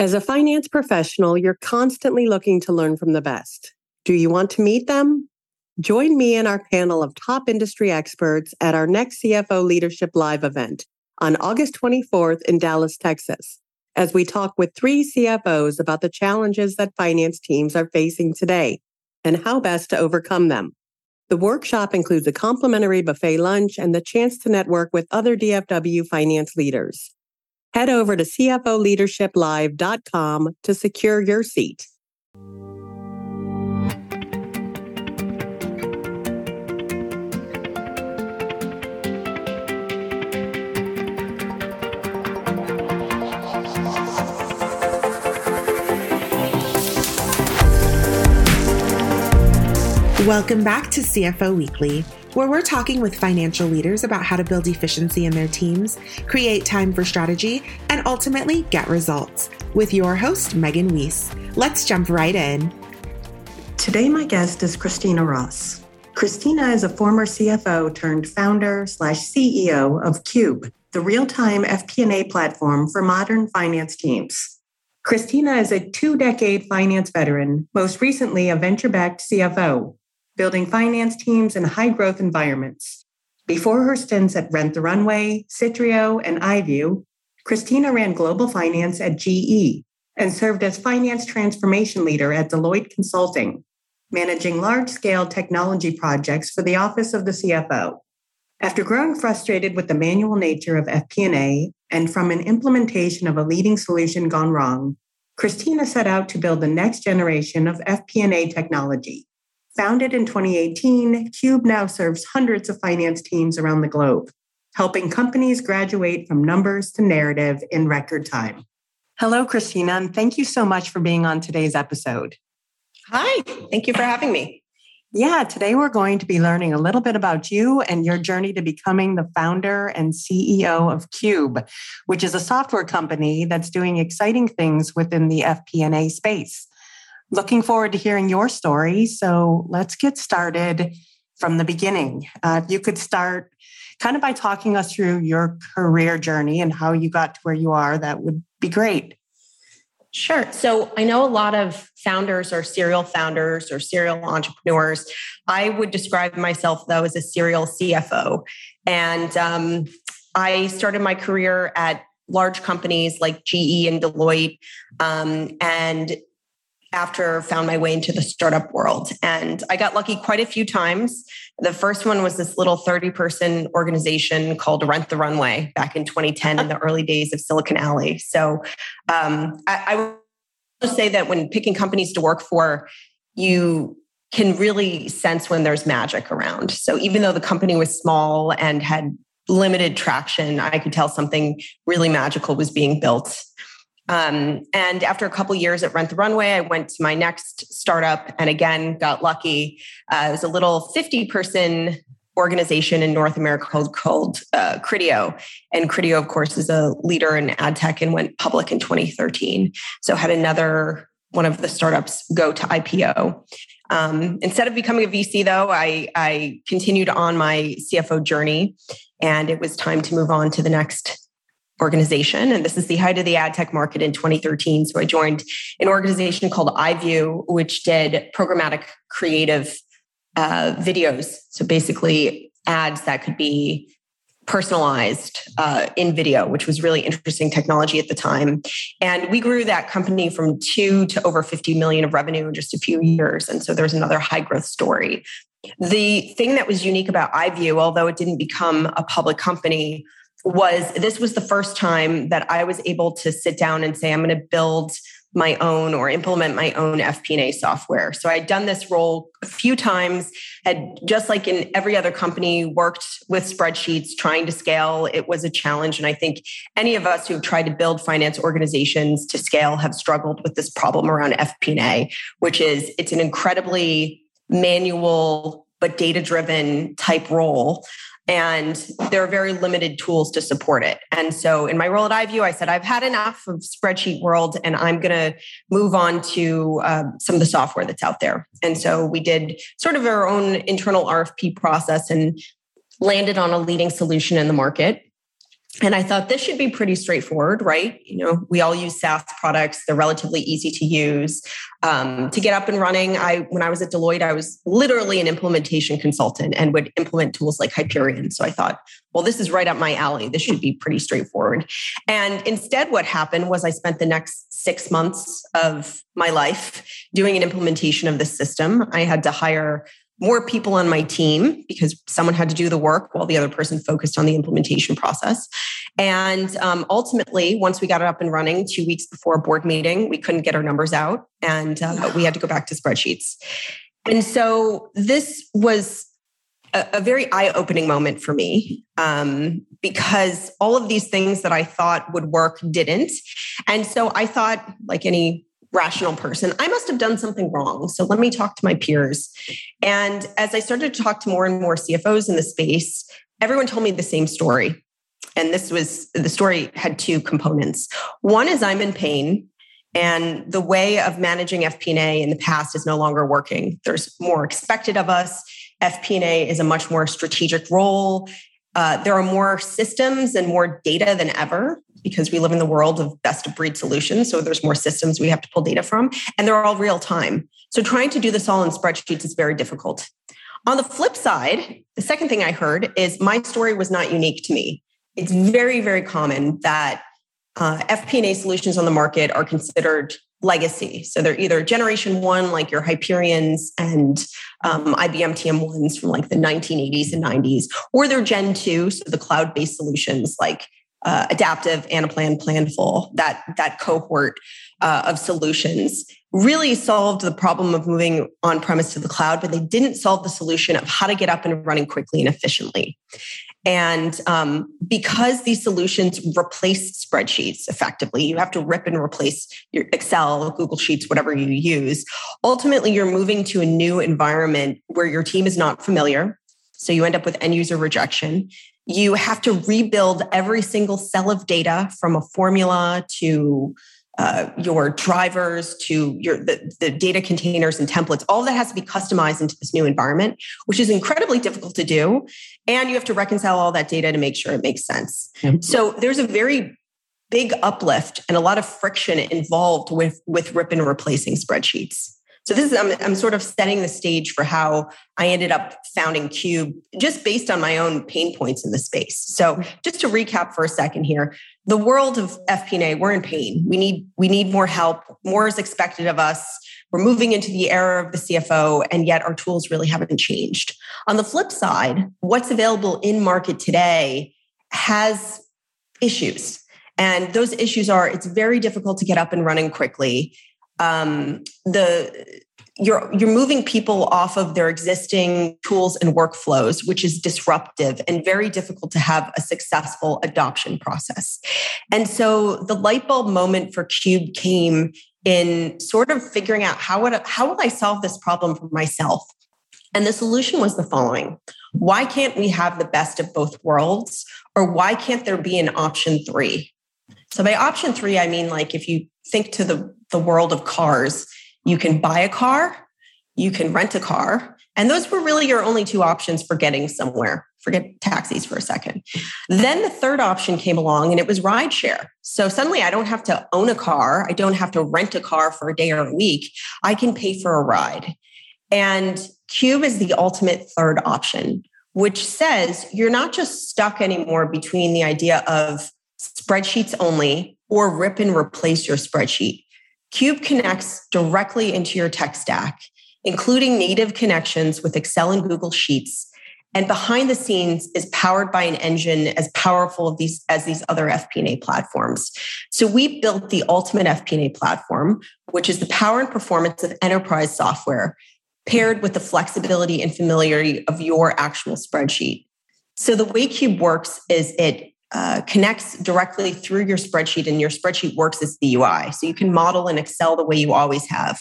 As a finance professional, you're constantly looking to learn from the best. Do you want to meet them? Join me and our panel of top industry experts at our next CFO Leadership Live event on August 24th in Dallas, Texas, as we talk with three CFOs about the challenges that finance teams are facing today and how best to overcome them. The workshop includes a complimentary buffet lunch and the chance to network with other DFW finance leaders. Head over to CFOleadershipLive.com to secure your seat. Welcome back to CFO Weekly, where we're talking with financial leaders about how to build efficiency in their teams, create time for strategy, and ultimately get results. With your host, Megan Weiss. Let's jump right in. Today, my guest is Christina Ross. Christina is a former CFO turned founder slash CEO of Cube, the real-time FP&A platform for modern finance teams. Christina is a two-decade finance veteran, most recently a venture-backed CFO building finance teams in high growth environments. Before her stints at Rent the Runway, Criteo, and Eyeview, Christina ran global finance at GE and served as finance transformation leader at Deloitte Consulting, managing large scale technology projects for the office of the CFO. After growing frustrated with the manual nature of FP&A and from an implementation of a leading solution gone wrong, Christina set out to build the next generation of FP&A technology Founded in 2018, Cube now serves hundreds of finance teams around the globe, helping companies graduate from numbers to narrative in record time. Hello, Christina, and thank you so much for being on today's episode. Hi, thank you for having me. Yeah, today we're going to be learning a little bit about you and your journey to becoming the founder and CEO of Cube, which is a software company that's doing exciting things within the FP&A space looking forward to hearing your story. So let's get started from the beginning. Uh, if you could start kind of by talking us through your career journey and how you got to where you are, that would be great. Sure. So I know a lot of founders or serial founders or serial entrepreneurs. I would describe myself though as a serial CFO. And um, I started my career at large companies like GE and Deloitte. Um, and after found my way into the startup world. And I got lucky quite a few times. The first one was this little 30 person organization called Rent the Runway back in 2010 in the early days of Silicon Alley. So um, I, I would say that when picking companies to work for, you can really sense when there's magic around. So even though the company was small and had limited traction, I could tell something really magical was being built um, and after a couple years at Rent the Runway, I went to my next startup and again got lucky. Uh, it was a little 50 person organization in North America called, called uh, Criteo. And Criteo, of course, is a leader in ad tech and went public in 2013. So had another one of the startups go to IPO. Um, instead of becoming a VC, though, I, I continued on my CFO journey, and it was time to move on to the next organization. And this is the height of the ad tech market in 2013. So I joined an organization called Eyeview, which did programmatic creative uh, videos. So basically, ads that could be personalized uh, in video, which was really interesting technology at the time. And we grew that company from two to over 50 million of revenue in just a few years. And so there's another high growth story. The thing that was unique about Eyeview, although it didn't become a public company, was this was the first time that I was able to sit down and say, I'm going to build my own or implement my own FP&A software. So I'd done this role a few times, had just like in every other company, worked with spreadsheets, trying to scale. It was a challenge. And I think any of us who've tried to build finance organizations to scale have struggled with this problem around FP&A, which is it's an incredibly manual but data driven type role and there are very limited tools to support it. And so in my role at Eyeview, I said, I've had enough of spreadsheet world and I'm going to move on to uh, some of the software that's out there. And so we did sort of our own internal RFP process and landed on a leading solution in the market. And I thought this should be pretty straightforward, right? You know, we all use SaaS products; they're relatively easy to use. Um, to get up and running, I when I was at Deloitte, I was literally an implementation consultant and would implement tools like Hyperion. So I thought, well, this is right up my alley. This should be pretty straightforward. And instead, what happened was I spent the next six months of my life doing an implementation of the system. I had to hire more people on my team because someone had to do the work while the other person focused on the implementation process. And um, ultimately, once we got it up and running, two weeks before a board meeting, we couldn't get our numbers out and uh, we had to go back to spreadsheets. And so this was a, a very eye opening moment for me um, because all of these things that I thought would work didn't. And so I thought, like any rational person. I must have done something wrong. So let me talk to my peers. And as I started to talk to more and more CFOs in the space, everyone told me the same story. And this was the story had two components. One is I'm in pain and the way of managing FP&A in the past is no longer working. There's more expected of us. FP&A is a much more strategic role. Uh, there are more systems and more data than ever because we live in the world of best of breed solutions. So there's more systems we have to pull data from, and they're all real time. So trying to do this all in spreadsheets is very difficult. On the flip side, the second thing I heard is my story was not unique to me. It's very, very common that uh, FP&A solutions on the market are considered legacy. So they're either generation one, like your Hyperions and um, IBM TM1s from like the 1980s and 90s, or they're gen two, so the cloud based solutions like uh, adaptive, plan, Planful, that, that cohort uh, of solutions really solved the problem of moving on premise to the cloud, but they didn't solve the solution of how to get up and running quickly and efficiently. And um, because these solutions replace spreadsheets effectively, you have to rip and replace your Excel, Google Sheets, whatever you use. Ultimately, you're moving to a new environment where your team is not familiar. So you end up with end user rejection. You have to rebuild every single cell of data from a formula to uh, your drivers to your the, the data containers and templates all that has to be customized into this new environment which is incredibly difficult to do. And you have to reconcile all that data to make sure it makes sense. Mm-hmm. so there's a very big uplift and a lot of friction involved with with rip and replacing spreadsheets so this is I'm, I'm sort of setting the stage for how I ended up founding Cube just based on my own pain points in the space. So just to recap for a second here, the world of FP&A, we're in pain. We need we need more help. More is expected of us. We're moving into the era of the CFO, and yet our tools really haven't changed. On the flip side, what's available in market today has issues. And those issues are it's very difficult to get up and running quickly um, the you're you're moving people off of their existing tools and workflows which is disruptive and very difficult to have a successful adoption process. And so the light bulb moment for cube came in sort of figuring out how would how will i solve this problem for myself? And the solution was the following. Why can't we have the best of both worlds? Or why can't there be an option 3 so by option 3 i mean like if you think to the the world of cars. You can buy a car, you can rent a car, and those were really your only two options for getting somewhere. Forget taxis for a second. Then the third option came along and it was rideshare. So suddenly I don't have to own a car. I don't have to rent a car for a day or a week. I can pay for a ride. And Cube is the ultimate third option, which says you're not just stuck anymore between the idea of spreadsheets only or rip and replace your spreadsheet. Cube connects directly into your tech stack, including native connections with Excel and Google Sheets. And behind the scenes is powered by an engine as powerful these, as these other FP&A platforms. So we built the ultimate FP&A platform, which is the power and performance of enterprise software paired with the flexibility and familiarity of your actual spreadsheet. So the way Cube works is it uh, connects directly through your spreadsheet and your spreadsheet works as the UI. So you can model in Excel the way you always have.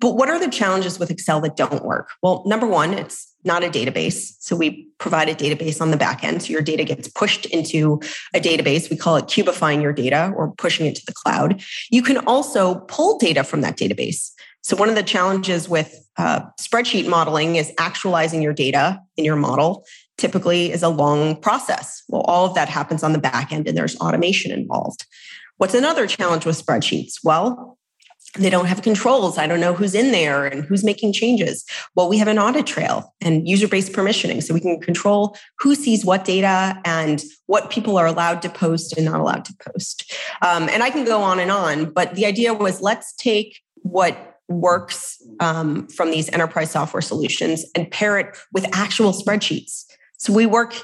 But what are the challenges with Excel that don't work? Well, number one, it's not a database. So we provide a database on the back end. So your data gets pushed into a database. We call it cubifying your data or pushing it to the cloud. You can also pull data from that database. So one of the challenges with uh, spreadsheet modeling is actualizing your data in your model typically is a long process. Well, all of that happens on the back end and there's automation involved. What's another challenge with spreadsheets? Well, they don't have controls. I don't know who's in there and who's making changes. Well, we have an audit trail and user based permissioning. So we can control who sees what data and what people are allowed to post and not allowed to post. Um, and I can go on and on. But the idea was let's take what works um, from these enterprise software solutions and pair it with actual spreadsheets. So we work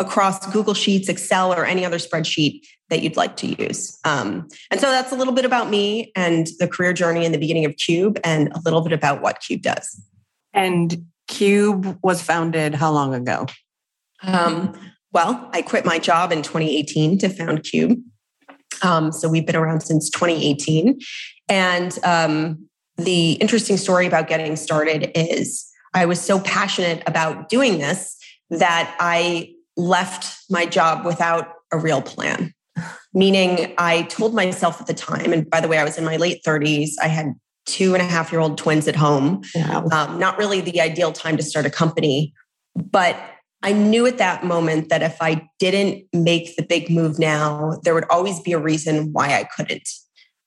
across Google Sheets, Excel, or any other spreadsheet that you'd like to use. Um, and so that's a little bit about me and the career journey in the beginning of Cube and a little bit about what Cube does. And Cube was founded how long ago? Um, well, I quit my job in 2018 to found Cube. Um, so we've been around since 2018. And um, the interesting story about getting started is I was so passionate about doing this that I left my job without a real plan. Meaning, I told myself at the time, and by the way, I was in my late 30s, I had two and a half year old twins at home. Wow. Um, not really the ideal time to start a company. But I knew at that moment that if I didn't make the big move now, there would always be a reason why I couldn't.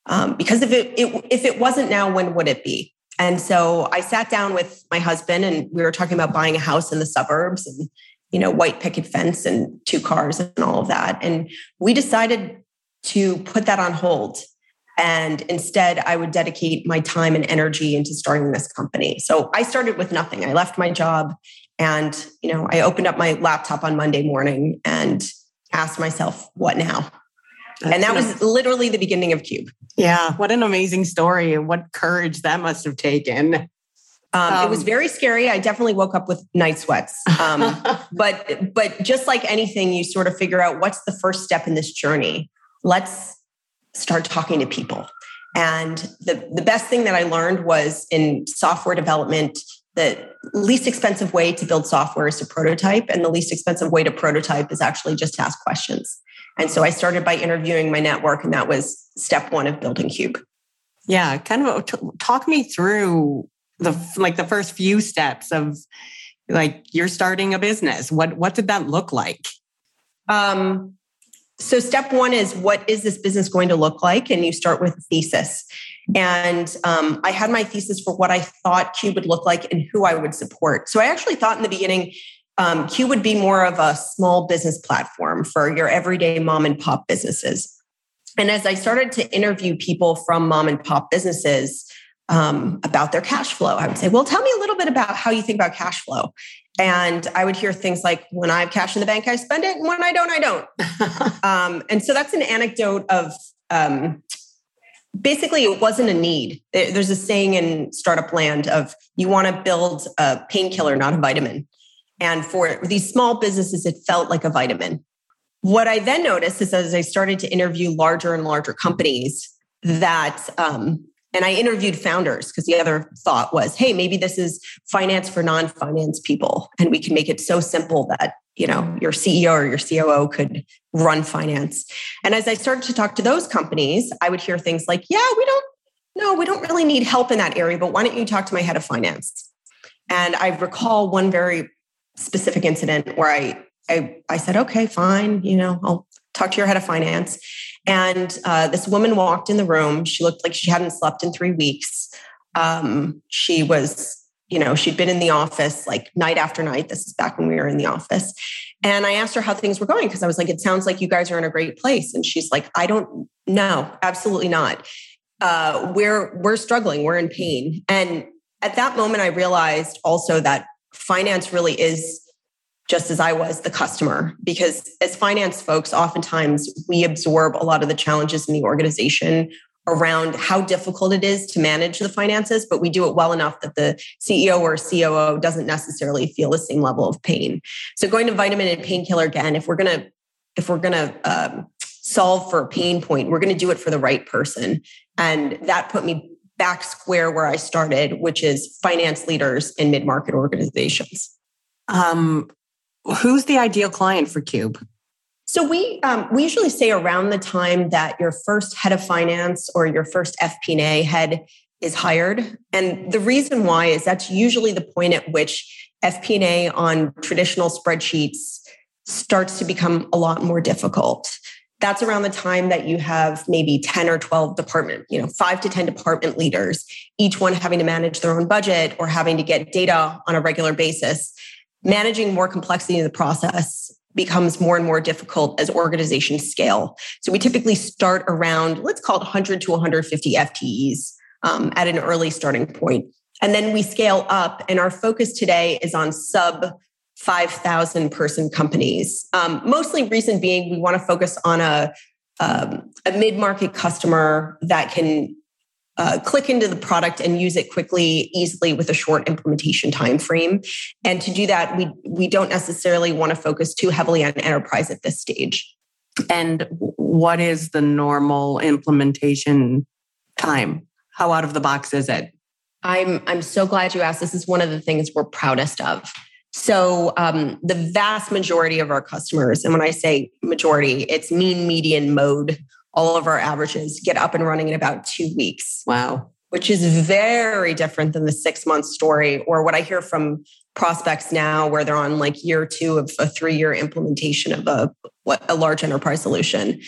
Um, because if it, it if it wasn't now, when would it be? And so I sat down with my husband and we were talking about buying a house in the suburbs and you know, white picket fence and two cars and all of that. And we decided to put that on hold. And instead, I would dedicate my time and energy into starting this company. So I started with nothing. I left my job and, you know, I opened up my laptop on Monday morning and asked myself, what now? That's and that was literally the beginning of Cube. Yeah. What an amazing story. And what courage that must have taken. Um, um, it was um, very scary. I definitely woke up with night sweats. Um, but but just like anything, you sort of figure out what's the first step in this journey. Let's start talking to people. And the the best thing that I learned was in software development, the least expensive way to build software is to prototype, and the least expensive way to prototype is actually just to ask questions. And so I started by interviewing my network, and that was step one of building Cube. Yeah, kind of talk me through the like the first few steps of like you're starting a business. What what did that look like? Um so step one is what is this business going to look like? And you start with a thesis. And um, i had my thesis for what i thought cube would look like and who i would support. So i actually thought in the beginning um, Cube would be more of a small business platform for your everyday mom and pop businesses. And as I started to interview people from mom and pop businesses, um, about their cash flow. I would say, well, tell me a little bit about how you think about cash flow. And I would hear things like, when I have cash in the bank, I spend it. And when I don't, I don't. um, and so that's an anecdote of um, basically, it wasn't a need. There's a saying in startup land of you want to build a painkiller, not a vitamin. And for these small businesses, it felt like a vitamin. What I then noticed is as I started to interview larger and larger companies, that um, and I interviewed founders because the other thought was, hey, maybe this is finance for non-finance people. And we can make it so simple that, you know, your CEO or your COO could run finance. And as I started to talk to those companies, I would hear things like, yeah, we don't, no, we don't really need help in that area, but why don't you talk to my head of finance? And I recall one very specific incident where I I, I said, okay, fine, you know, I'll talk to your head of finance. And uh, this woman walked in the room. She looked like she hadn't slept in three weeks. Um, she was, you know, she'd been in the office like night after night. This is back when we were in the office. And I asked her how things were going because I was like, it sounds like you guys are in a great place. And she's like, I don't know, absolutely not. Uh, we're we're struggling, we're in pain. And at that moment, I realized also that finance really is just as I was the customer. Because as finance folks, oftentimes we absorb a lot of the challenges in the organization around how difficult it is to manage the finances, but we do it well enough that the CEO or COO doesn't necessarily feel the same level of pain. So going to vitamin and painkiller again, if we're gonna if we're gonna um, solve for a pain point, we're gonna do it for the right person, and that put me back square where I started, which is finance leaders in mid market organizations. Um, Who's the ideal client for Cube? So we um, we usually say around the time that your first head of finance or your first FP&A head is hired, and the reason why is that's usually the point at which FP&A on traditional spreadsheets starts to become a lot more difficult. That's around the time that you have maybe 10 or 12 department, you know, five to 10 department leaders, each one having to manage their own budget or having to get data on a regular basis. Managing more complexity in the process becomes more and more difficult as organizations scale. So we typically start around, let's call it 100 to 150 FTEs um, at an early starting point. And then we scale up, and our focus today is on sub 5,000 person companies. Um, mostly, reason being, we want to focus on a, um, a mid market customer that can uh, click into the product and use it quickly, easily with a short implementation time frame. And to do that, we we don't necessarily want to focus too heavily on enterprise at this stage. And what is the normal implementation time? How out of the box is it? I'm I'm so glad you asked. This is one of the things we're proudest of. So um, the vast majority of our customers, and when I say majority, it's mean median mode. All of our averages get up and running in about two weeks. Wow. Which is very different than the six month story or what I hear from prospects now where they're on like year two of a three year implementation of a, a large enterprise solution.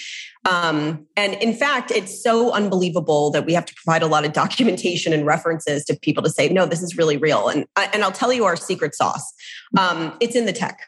Um, and in fact, it's so unbelievable that we have to provide a lot of documentation and references to people to say, no, this is really real. And, and I'll tell you our secret sauce. Um, it's in the tech.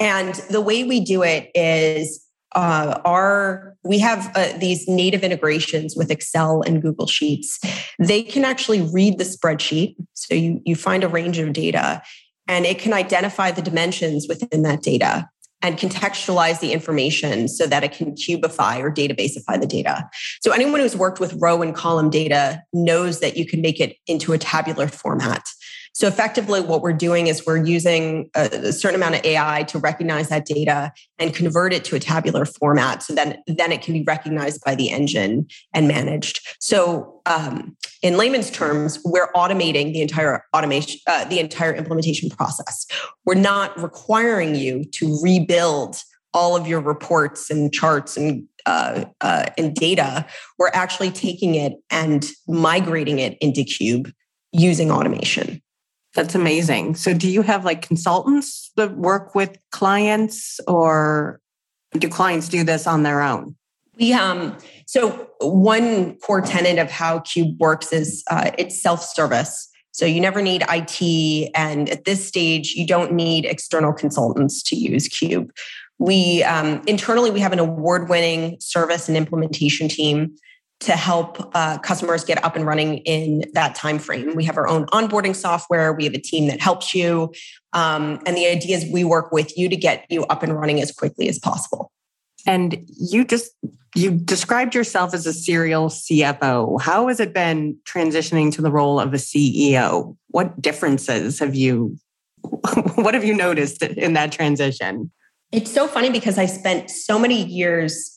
And the way we do it is uh, our we have uh, these native integrations with excel and google sheets they can actually read the spreadsheet so you you find a range of data and it can identify the dimensions within that data and contextualize the information so that it can cubify or databaseify the data. So anyone who's worked with row and column data knows that you can make it into a tabular format. So effectively, what we're doing is we're using a, certain amount of AI to recognize that data and convert it to a tabular format. So then, then it can be recognized by the engine and managed. So um, in layman's terms, we're automating the entire automation, uh, the entire implementation process. We're not requiring you to rebuild all of your reports and charts and uh, uh, and data. We're actually taking it and migrating it into Cube using automation. That's amazing. So, do you have like consultants that work with clients, or do clients do this on their own? We um so one core tenet of how Cube works is uh, it's self service. So you never need IT, and at this stage, you don't need external consultants to use Cube. We um, internally we have an award winning service and implementation team to help uh, customers get up and running in that time frame. We have our own onboarding software. We have a team that helps you, um, and the idea is we work with you to get you up and running as quickly as possible. And you just you described yourself as a serial CFO. How has it been transitioning to the role of a CEO? What differences have you what have you noticed in that transition? It's so funny because I spent so many years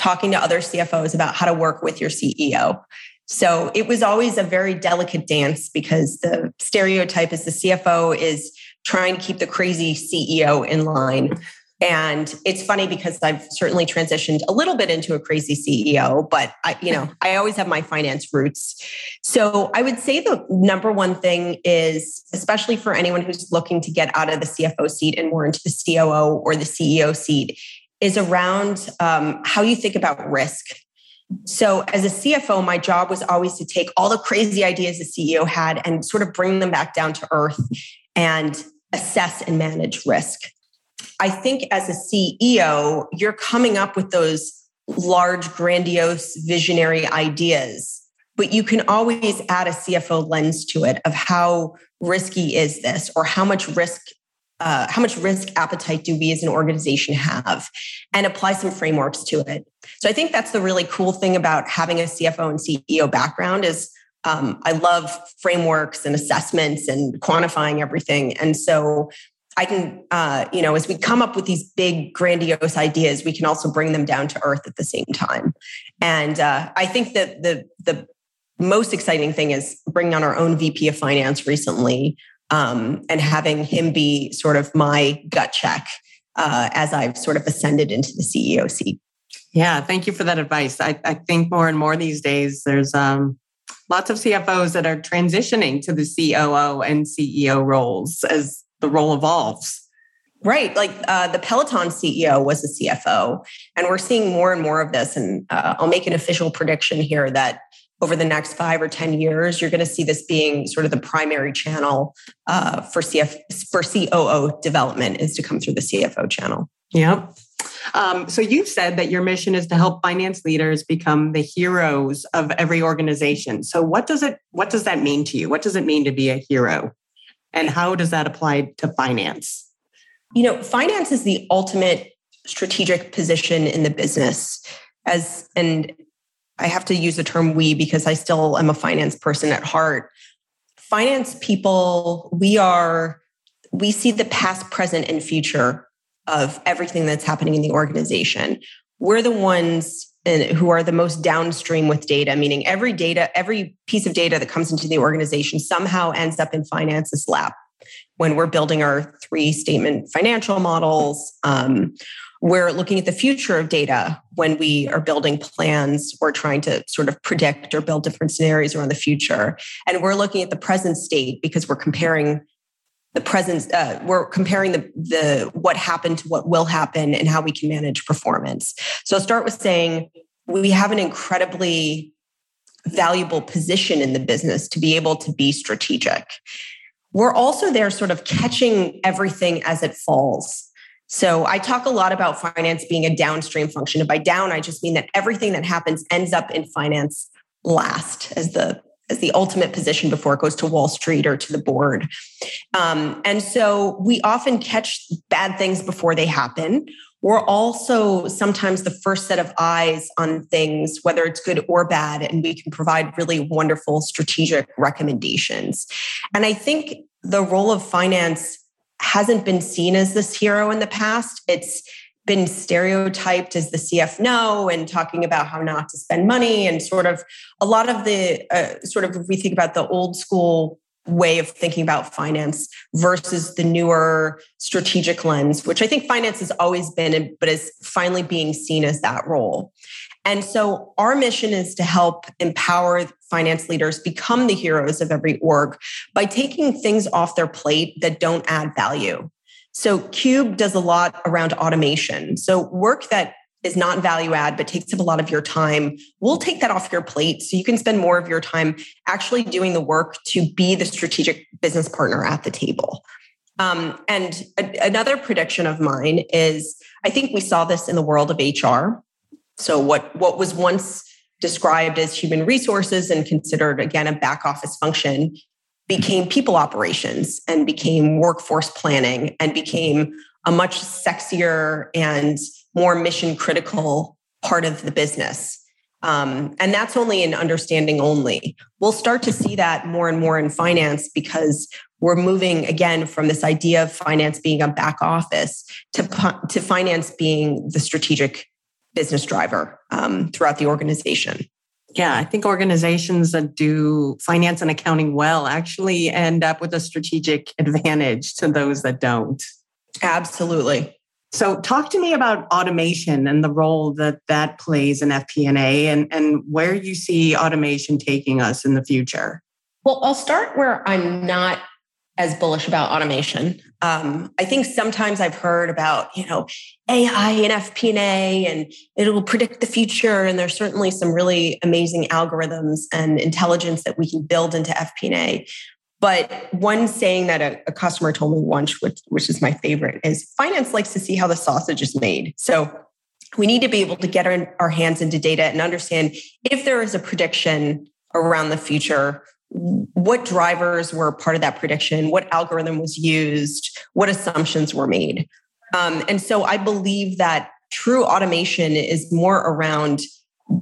talking to other CFOs about how to work with your CEO. So it was always a very delicate dance because the stereotype is the CFO is trying to keep the crazy CEO in line. And it's funny because I've certainly transitioned a little bit into a crazy CEO, but I, you know, I always have my finance roots. So I would say the number one thing is, especially for anyone who's looking to get out of the CFO seat and more into the COO or the CEO seat, is around um, how you think about risk. So, as a CFO, my job was always to take all the crazy ideas the CEO had and sort of bring them back down to earth and assess and manage risk. I think as a CEO, you're coming up with those large, grandiose, visionary ideas, but you can always add a CFO lens to it of how risky is this or how much risk uh, how much risk appetite do we as an organization have? And apply some frameworks to it. So i think that's the really cool thing about having a cfo and ceo background is um, i love frameworks and assessments and quantifying everything. And so i can uh, you know as we come up with these big grandiose ideas we can also bring them down to earth at the same time. And uh, i think that the the most exciting thing is bringing on our own vp of finance recently um, and having him be sort of my gut check uh, as I've sort of ascended into the CEO seat. Yeah, thank you for that advice. I, I think more and more these days there's um, lots of CFOs that are transitioning to the COO and CEO roles as the role evolves. Right. Like uh, the Peloton CEO was a CFO, and we're seeing more and more of this. And uh, I'll make an official prediction here that over the next five or 10 years, you're going to see this being sort of the primary channel uh, for, CF, for COO development is to come through the CFO channel. Yep. Um, so you've said that your mission is to help finance leaders become the heroes of every organization. So what does it what does that mean to you? What does it mean to be a hero? And how does that apply to finance? You know, finance is the ultimate strategic position in the business. As and I have to use the term we because I still am a finance person at heart. Finance people, we are we see the past, present, and future of everything that's happening in the organization. We're the ones who are the most downstream with data, meaning every data, every piece of data that comes into the organization somehow ends up in finance's lap. When we're building our three statement financial models, um, we're looking at the future of data when we are building plans or trying to sort of predict or build different scenarios around the future. And we're looking at the present state because we're comparing the present uh, we're comparing the the what happened to what will happen and how we can manage performance. So i'll start with saying we have an incredibly valuable position in the business to be able to be strategic. We're also there sort of catching everything as it falls so I talk a lot about finance being a downstream function. And by down, I just mean that everything that happens ends up in finance last as the as the ultimate position before it goes to Wall Street or to the board. Um, and so we often catch bad things before they happen. We're also sometimes the first set of eyes on things, whether it's good or bad, and we can provide really wonderful strategic recommendations. And I think the role of finance hasn't been seen as this hero in the past. It's been stereotyped as the CFO and talking about how not to spend money and sort of a lot of the uh, sort of if we think about the old school way of thinking about finance versus the newer strategic lens which i think finance has always been but is finally being seen as that role and so our mission is to help empower finance leaders become the heroes of every org by taking things off their plate that don't add value so Cube does a lot around automation. So work that is not value add, but takes up a lot of your time, we'll take that off your plate so you can spend more of your time actually doing the work to be the strategic business partner at the table. Um, and a, another prediction of mine is I think we saw this in the world of HR. So, what, what was once described as human resources and considered, again, a back office function became people operations and became workforce planning and became a much sexier and more mission critical part of the business. Um, and that's only an understanding only. We'll start to see that more and more in finance because we're moving again from this idea of finance being a back office to, to finance being the strategic business driver um, throughout the organization. Yeah, I think organizations that do finance and accounting well actually end up with a strategic advantage to those that don't. Absolutely. So, talk to me about automation and the role that that plays in FP&A and, and where you see automation taking us in the future. Well, I'll start where I'm not as bullish about automation. Um, I think sometimes I've heard about you know AI and FP&A and it will predict the future, and there's certainly some really amazing algorithms and intelligence that we can build into FP&A. But one saying that a, a customer told me once, which, which is my favorite, is finance likes to see how the sausage is made. So we need to be able to get our, our hands into data and understand if there is a prediction around the future what drivers were part of that prediction, what algorithm was used, what assumptions were made. Um, and so I believe that true automation is more around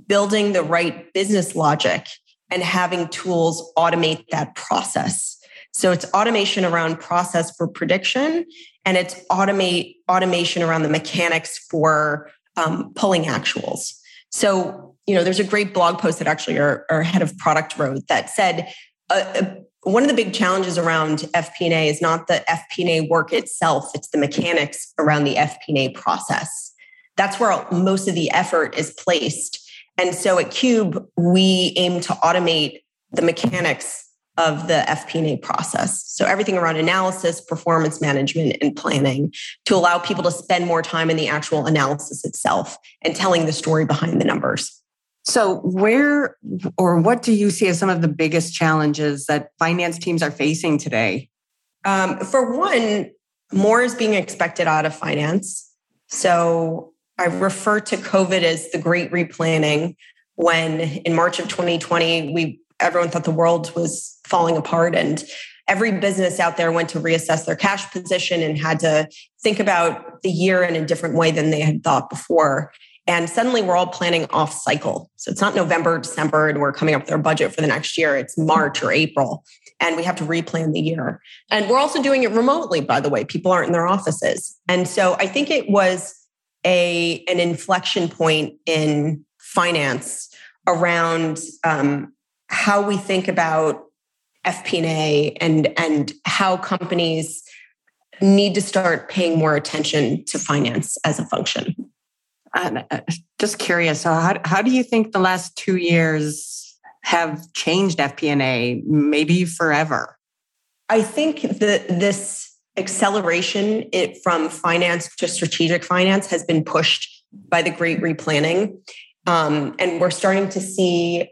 building the right business logic and having tools automate that process. So it's automation around process for prediction, and it's automate automation around the mechanics for um, pulling actuals. So you know, there's a great blog post that actually our, our head of product wrote that said uh, uh one of the big challenges around FP&A is not the FP&A work itself; it's the mechanics around the FP&A process. That's where most of the effort is placed. And so at Cube, we aim to automate the mechanics of the FP&A process. So everything around analysis, performance management, and planning to allow people to spend more time in the actual analysis itself and telling the story behind the numbers. So, where or what do you see as some of the biggest challenges that finance teams are facing today? Um, for one, more is being expected out of finance. So, I refer to COVID as the great replanning when in March of 2020, we everyone thought the world was falling apart and every business out there went to reassess their cash position and had to think about the year in a different way than they had thought before. And suddenly we're all planning off cycle. So it's not November, December, and we're coming up with our budget for the next year. It's March or April, and we have to replan the year. And we're also doing it remotely, by the way. People aren't in their offices. And so I think it was a an inflection point in finance around um, how we think about FP&A and and how companies need to start paying more attention to finance as a function. Uh, just curious. So, how how do you think the last two years have changed FP&A? Maybe forever. I think that this acceleration it from finance to strategic finance has been pushed by the great replanning um, and we're starting to see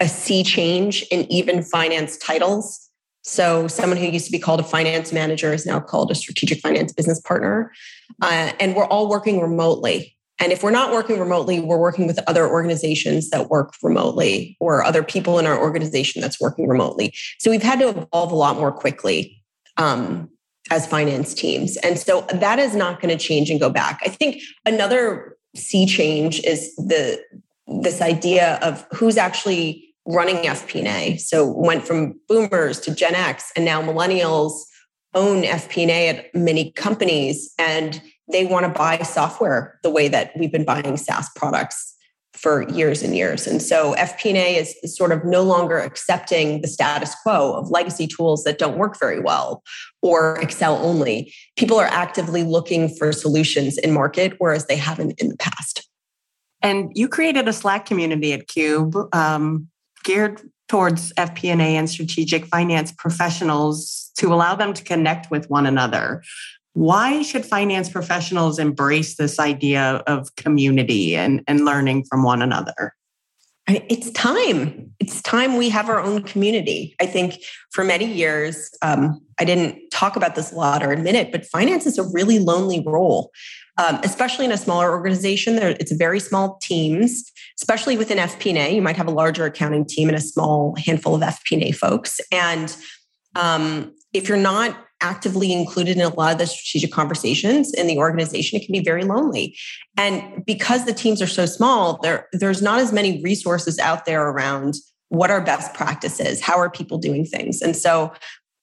a sea change in even finance titles. So, someone who used to be called a finance manager is now called a strategic finance business partner. Uh, and we're all working remotely. And if we're not working remotely, we're working with other organizations that work remotely or other people in our organization that's working remotely. So, we've had to evolve a lot more quickly um, as finance teams. And so, that is not going to change and go back. I think another sea change is the this idea of who's actually running FP&A. So went from boomers to Gen X and now millennials own FP&A at many companies and they want to buy software the way that we've been buying SaaS products for years and years. And so FP&A is, sort of no longer accepting the status quo of legacy tools that don't work very well or Excel only. People are actively looking for solutions in market, whereas they haven't in the past. And you created a Slack community at Cube um, geared towards FP&A and strategic finance professionals to allow them to connect with one another. Why should finance professionals embrace this idea of community and, and learning from one another? It's time. It's time we have our own community. I think for many years, um, I didn't talk about this a lot or admit it, but finance is a really lonely role um, especially in a smaller organization. There, it's very small teams, especially within FP&A. You might have a larger accounting team and a small handful of FP&A folks. And um, if you're not actively included in a lot of the strategic conversations in the organization, it can be very lonely. And because the teams are so small, there, there's not as many resources out there around what are best practices, how are people doing things. And so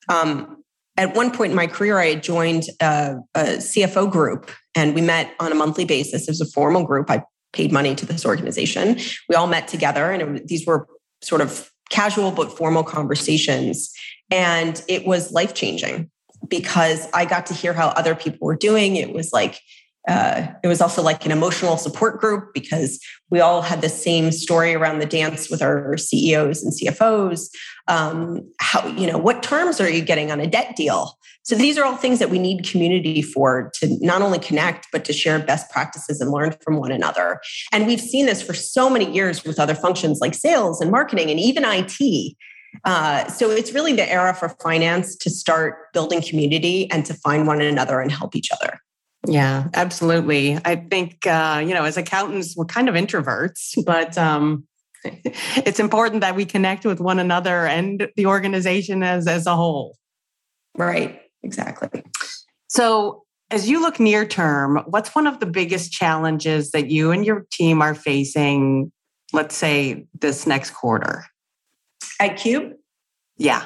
um, at one point in my career, I had joined a, a, CFO group and we met on a monthly basis. It was a formal group. I paid money to this organization. We all met together and it, these were sort of casual but formal conversations. And it was life changing because I got to hear how other people were doing. It was like, uh, it was also like an emotional support group because we all had the same story around the dance with our CEOs and CFOs. Um, how you know what terms are you getting on a debt deal? So these are all things that we need community for to not only connect but to share best practices and learn from one another. And we've seen this for so many years with other functions like sales and marketing and even IT. Uh, so it's really the era for finance to start building community and to find one another and help each other. Yeah, absolutely. I think, uh, you know, as accountants, we're kind of introverts, but um, it's important that we connect with one another and the organization as, as a whole. Right, exactly. So, as you look near term, what's one of the biggest challenges that you and your team are facing, let's say this next quarter? At Cube? Yeah.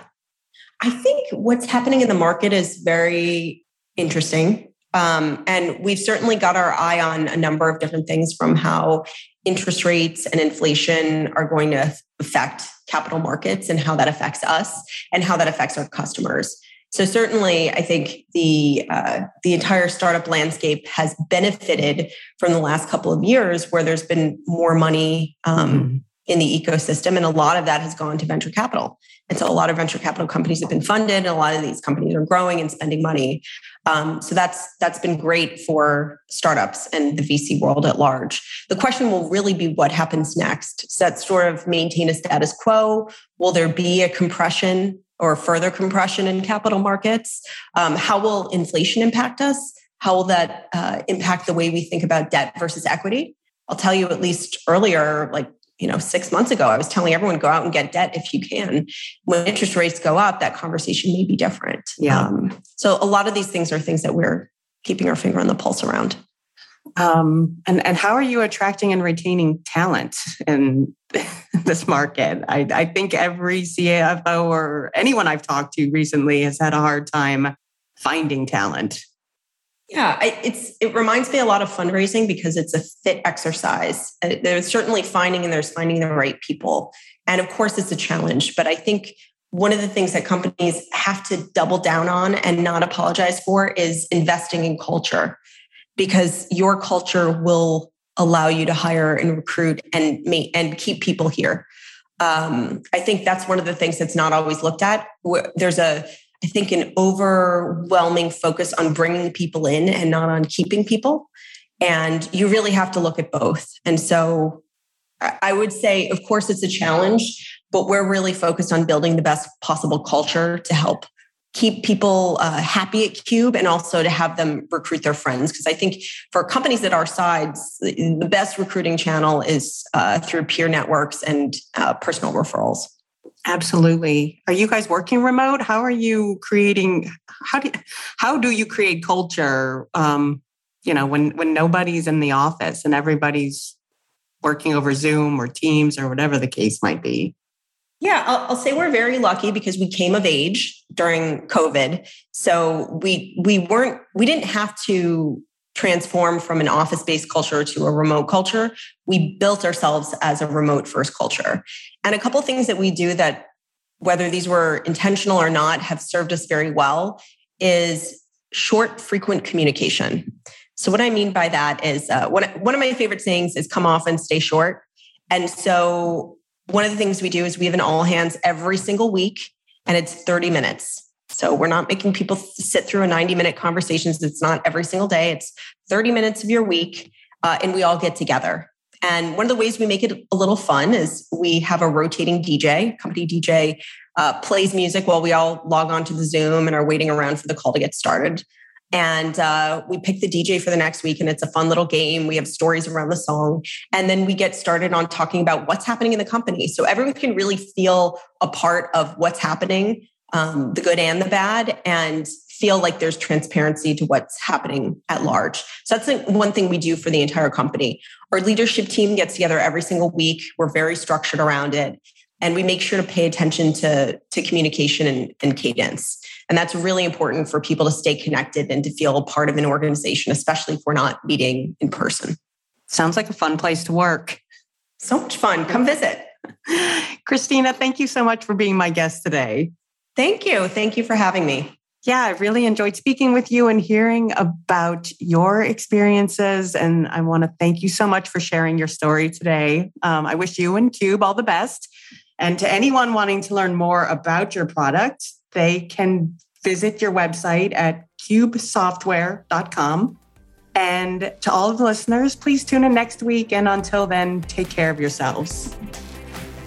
I think what's happening in the market is very interesting. Um, and we've certainly got our eye on a number of different things from how interest rates and inflation are going to affect capital markets and how that affects us and how that affects our customers. So certainly, I think the uh, the entire startup landscape has benefited from the last couple of years, where there's been more money um, mm-hmm. in the ecosystem. And a lot of that has gone to venture capital. And so a lot of venture capital companies have been funded, and a lot of these companies are growing and spending money. Um, so that's that's been great for startups and the VC world at large. The question will really be what happens next. Does that sort of maintain a status quo? Will there be a compression or further compression in capital markets? Um, how will inflation impact us? How will that uh, impact the way we think about debt versus equity? I'll tell you at least earlier, like you know, six months ago, I was telling everyone go out and get debt if you can. When interest rates go up, that conversation may be different. Yeah. Um, so a lot of these things are things that we're keeping our finger on the pulse around. Um, and and how are you attracting and retaining talent in this market? I, I think every CFO or anyone I've talked to recently has had a hard time finding talent. Yeah, it's it reminds me a lot of fundraising because it's a fit exercise. Uh, there's certainly finding and there's finding the right people, and of course it's a challenge. But I think one of the things that companies have to double down on and not apologize for is investing in culture, because your culture will allow you to hire and recruit and make and keep people here. Um, I think that's one of the things that's not always looked at. There's a I think, an overwhelming focus on bringing people in and not on keeping people. And you really have to look at both. And so I would say, of course, it's a challenge, but we're really focused on building the best possible culture to help keep people uh, happy at Cube and also to have them recruit their friends. Because I think for companies at our sides, the best recruiting channel is uh, through peer networks and uh, personal referrals. Absolutely. Are you guys working remote? How are you creating? How do how do you create culture? Um, you know, when when nobody's in the office and everybody's working over Zoom or Teams or whatever the case might be. Yeah, I'll, I'll, say we're very lucky because we came of age during COVID, so we we weren't we didn't have to transform from an office based culture to a remote culture. We built ourselves as a remote first culture. And a couple things that we do that, whether these were intentional or not, have served us very well is short, frequent communication. So, what I mean by that is uh, one, one of my favorite sayings is come off and stay short. And so, one of the things we do is we have an all hands every single week, and it's 30 minutes. So we're not making people sit through a 90 minute conversations. It's not every single day. It's 30 minutes of your week. Uh, and we all get together. And one of the ways we make it a little fun is we have a rotating DJ, company DJ uh, plays music while we all log on to the Zoom and are waiting around for the call to get started. And uh, we pick the DJ for the next week, and it's a fun little game. We have stories around the song. And then we get started on talking about what's happening in the company. So everyone can really feel a part of what's happening um, the good and the bad, and feel like there's transparency to what's happening at large. So that's one thing we do for the entire company. Our leadership team gets together every single week. We're very structured around it. And we make sure to pay attention to, to communication and, and cadence. And that's really important for people to stay connected and to feel a part of an organization, especially if we're not meeting in person. Sounds like a fun place to work. So much fun. Come visit. Christina, thank you so much for being my guest today. Thank you. Thank you for having me. Yeah, I really enjoyed speaking with you and hearing about your experiences. And I want to thank you so much for sharing your story today. Um, I wish you and Cube all the best. And to anyone wanting to learn more about your product, they can visit your website at cubesoftware.com. And to all of the listeners, please tune in next week. And until then, take care of yourselves.